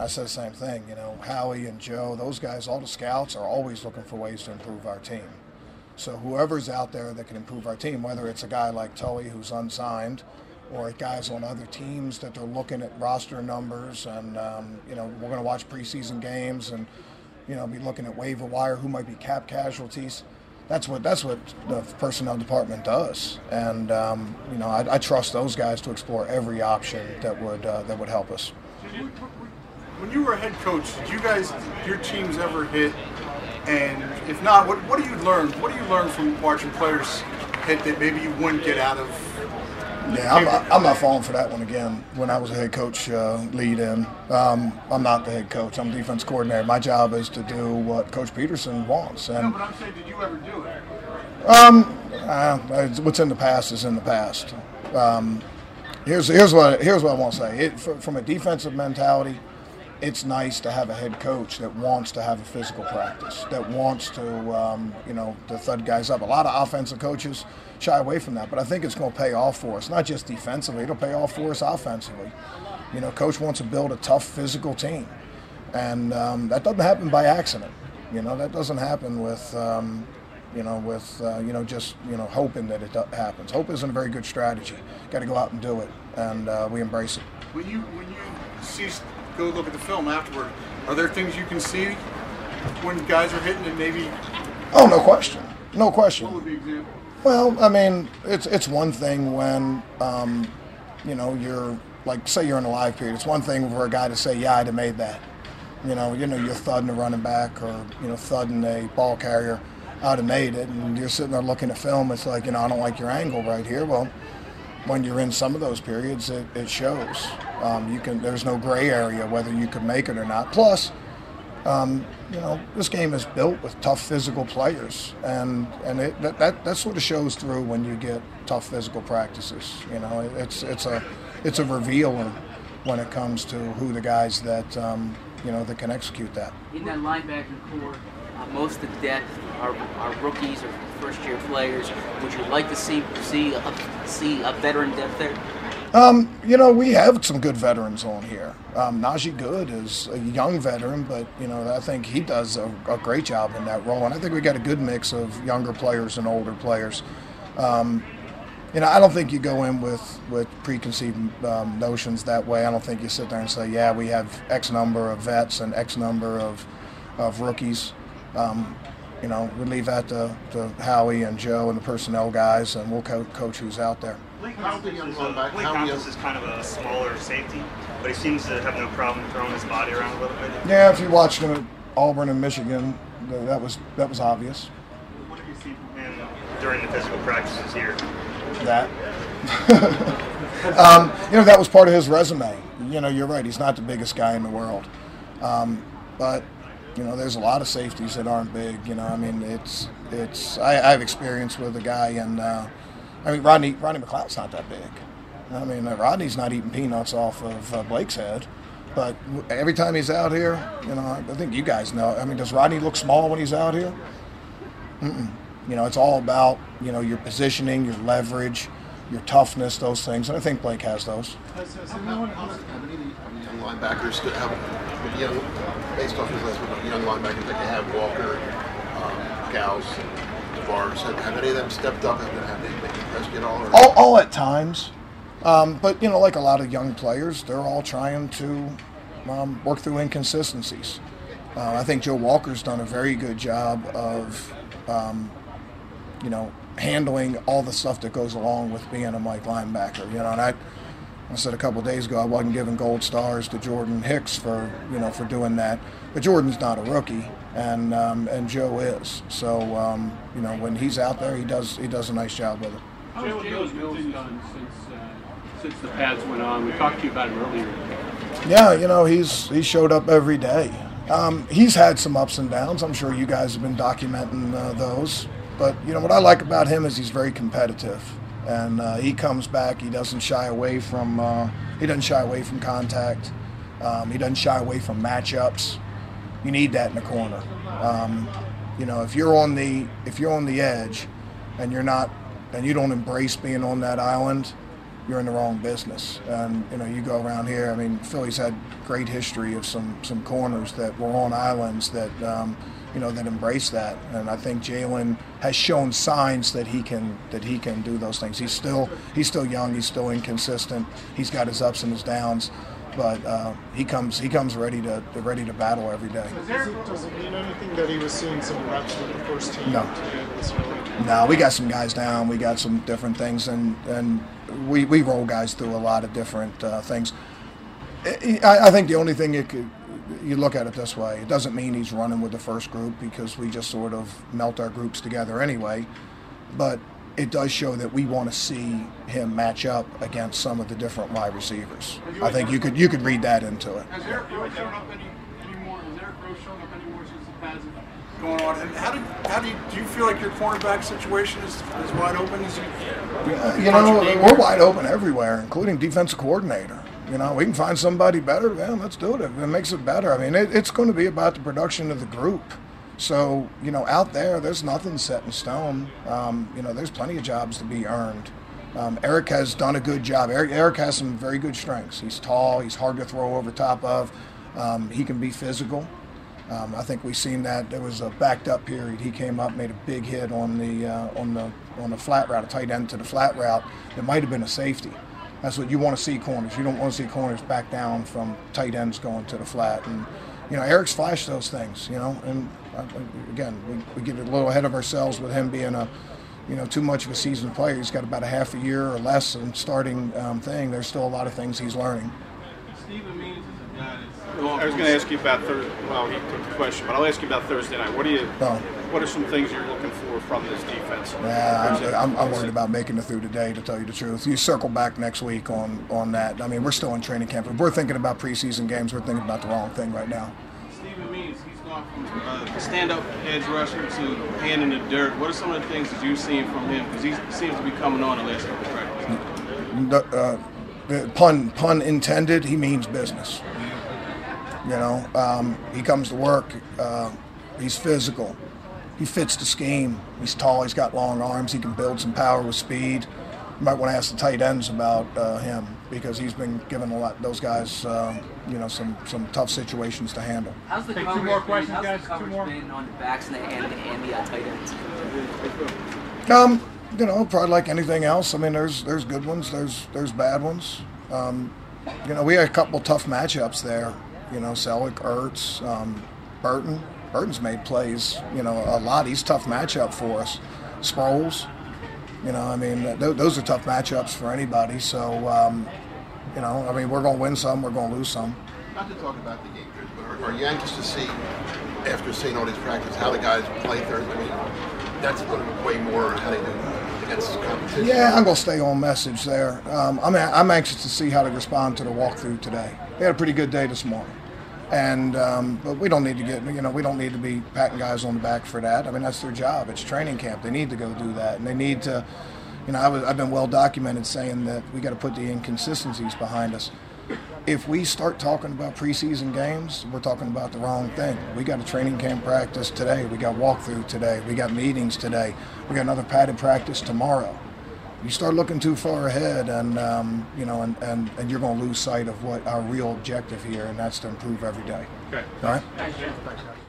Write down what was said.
I said the same thing. You know, Howie and Joe, those guys, all the scouts are always looking for ways to improve our team. So whoever's out there that can improve our team, whether it's a guy like Tully who's unsigned, or guys on other teams that they're looking at roster numbers, and um, you know we're going to watch preseason games and you know be looking at waiver wire who might be cap casualties. That's what that's what the personnel department does, and um, you know I, I, trust those guys to explore every option that would uh, that would help us. When you were a head coach, did you guys, your teams ever hit? And if not, what, what do you learn? What do you learn from watching players hit that maybe you wouldn't get out of yeah, I'm not, I'm not falling for that one again. When I was a head coach, uh, lead in, um, I'm not the head coach. I'm defense coordinator. My job is to do what Coach Pederson wants. And, no, but I'm saying, did you ever do it? Um, uh, what's in the past is in the past. Um, here's here's what here's what I want to say. It, from a defensive mentality, it's nice to have a head coach that wants to have a physical practice, that wants to, um, you know, to thud guys up. A lot of offensive coaches shy away from that, but I think it's going to pay off for us, not just defensively, it'll pay off for us offensively. You know, coach wants to build a tough physical team, and um, that doesn't happen by accident. You know, that doesn't happen with, um, you know, with, uh, you know, just, you know, hoping that it happens. Hope isn't a very good strategy. Got to go out and do it, and uh, we embrace it. When you, when you see go look at the film afterward. Are there things you can see when guys are hitting and maybe? Oh, no question, no question. What would be example? Well, I mean, it's it's one thing when um, you know you're like say you're in a live period. It's one thing for a guy to say, "Yeah, I'd have made that." You know, you know, you're thudding a running back or you know thudding a ball carrier. I'd have made it, and you're sitting there looking at film. It's like you know, I don't like your angle right here. Well, when you're in some of those periods, it, it shows. Um, you can there's no gray area whether you can make it or not. Plus, um, you know, this game is built with tough physical players, and and it, that, that that sort of shows through when you get tough physical practices. You know, it's it's a it's a revealer when it comes to who the guys that um, you know that can execute that. In that linebacker corps, uh, most of the depth are, are rookies or first year players. Would you like to see see a, see a veteran depth there? Um, you know, we have some good veterans on here. Um, Najee Goode is a young veteran, but you know, I think he does a, a, great job in that role. And I think we got a good mix of younger players and older players. Um, you know, I don't think you go in with with preconceived um, notions that way. I don't think you sit there and say, "Yeah, we have X number of vets and X number of of rookies." You know, we leave that to, to Howie and Joe and the personnel guys, and we'll co- coach who's out there. Link House is kind of a smaller safety, but he seems to have no problem throwing his body around a little bit. Yeah, if you watched him at Auburn and Michigan, that was that was obvious. What did you see from him during the physical practices here? That. um, you know, that was part of his resume. You know, you're right. He's not the biggest guy in the world, um, but you know, there's a lot of safeties that aren't big. You know, I mean, it's it's. I, I have experience with a guy, and uh, I mean, Rodney Rodney McLeod's not that big. I mean, uh, Rodney's not eating peanuts off of uh, Blake's head, but every time he's out here, you know, I think you guys know. I mean, does Rodney look small when he's out here? Mm-mm. You know, it's all about you know your positioning, your leverage, your toughness, those things, and I think Blake has those. Has, has anyone, how many young linebackers have, young, based off his list, young linebackers that you have Walker, um, Gause, Tavarres, have, have, any of them stepped up? Have, have they been impressed at all? all? All at times. Um, but, you know, like a lot of young players, they're all trying to um, work through inconsistencies. Uh, I think Joe Walker's done a very good job of, um, you know, handling all the stuff that goes along with being a Mike linebacker. You know, and I, I said a couple days ago I wasn't giving gold stars to Jordan Hicks for you know for doing that, but Jordan's not a rookie, and um, and Joe is. So um, you know when he's out there, he does he does a nice job with it. How's Jalen Mills done since uh, since the pads went on? We talked to you about him earlier. Yeah, you know he's he showed up every day. Um, he's had some ups and downs. I'm sure you guys have been documenting uh, those. But you know what I like about him is he's very competitive, and uh, he comes back. He doesn't shy away from uh, he doesn't shy away from contact. Um, he doesn't shy away from matchups. You need that in the corner. Um, you know, if you're on the if you're on the edge, and you're not, and you don't embrace being on that island, you're in the wrong business. And you know, you go around here. I mean, Philly's had great history of some some corners that were on islands that um, you know that embrace that. And I think Jalen has shown signs that he can that he can do those things. He's still he's still young. He's still inconsistent. He's got his ups and his downs. But uh, he comes he comes ready to ready to battle every day. Does it, does it mean anything that he was seeing some reps with the first team No. today this early? No, we got some guys down. We got some different things, and and we, we roll guys through a lot of different uh, things. I, I think the only thing you could you look at it this way, it doesn't mean he's running with the first group because we just sort of melt our groups together anyway. But it does show that we want to see him match up against some of the different wide receivers. I think you could you could read that into it. Has Eric Rowe shown up any anymore? Has Eric Rowe shown up anymore since the pads have going on. And how do how do you, do you feel like your cornerback situation is as wide open as you? You know, we're wide open everywhere, including defensive coordinator. You know, we can find somebody better. Man, let's do it. It makes it better. I mean, it, it's going to be about the production of the group. So, you know, out there, there's nothing set in stone. Um, you know, there's plenty of jobs to be earned. Um, Eric has done a good job. Eric, Eric has some very good strengths. He's tall. He's hard to throw over top of. Um, he can be physical. Um, I think we've seen that. There was a backed up period. He came up, made a big hit on the uh, on the on the flat route, a tight end to the flat route. It might have been a safety. That's what you want to see corners. You don't want to see corners back down from tight ends going to the flat. And you know, Eric's flashed those things. You know, and uh, again, we, we get a little ahead of ourselves with him being a you know too much of a seasoned player. He's got about a half a year or less in starting um, thing. There's still a lot of things he's learning. I was going to ask you about Thursday. Well, he took the question, but I'll ask you about Thursday night. What do you? Oh. What are some things you're looking for from this defense? Yeah, I'm, I'm, I'm worried about making it through today. To tell you the truth, you circle back next week on on that. I mean, we're still in training camp. If we're thinking about preseason games, we're thinking about the wrong thing right now. Stephen Means. He's gone from uh, stand-up edge rusher to hand in the dirt. What are some of the things that you've seen from him? Because he seems to be coming on the last couple of practices. Uh, uh, pun pun intended. He means business. You know, um, he comes to work. Uh, he's physical. He fits the scheme. He's tall. He's got long arms. He can build some power with speed. You might want to ask the tight ends about uh, him because he's been given a lot. Those guys, uh, you know, some some tough situations to handle. How's the Take two coverage more been- questions, how's guys. the Two coverage more. been on the backs and the, and, and the uh, tight ends? Um, you know, probably like anything else. I mean, there's there's good ones. There's there's bad ones. Um, you know, we had a couple tough matchups there. You know, Celek, Ertz, um, Burton. Burton's made plays. You know, a lot. He's tough matchup for us. Sproles. You know, I mean, th- those are tough matchups for anybody. So, um, you know, I mean, we're going to win some. We're going to lose some. Not to talk about the game, but are, are you anxious to see, after seeing all these practices, how the guys play Thursday? I mean, that's going to weigh more on how they do against competition. Yeah, I'm going to stay on message there. Um, I'm, I'm anxious to see how they respond to the walkthrough today. They had a pretty good day this morning. And um, but we don't need to get you know we don't need to be patting guys on the back for that. I mean that's their job. It's training camp. They need to go do that, and they need to. You know, I was, I've been well documented saying that we got to put the inconsistencies behind us. If we start talking about preseason games, we're talking about the wrong thing. We got a training camp practice today. We got walkthrough today. We got meetings today. We got another padded practice tomorrow. You start looking too far ahead, and um, you know, and, and, and you're going to lose sight of what our real objective here, and that's to improve every day. Okay. All right.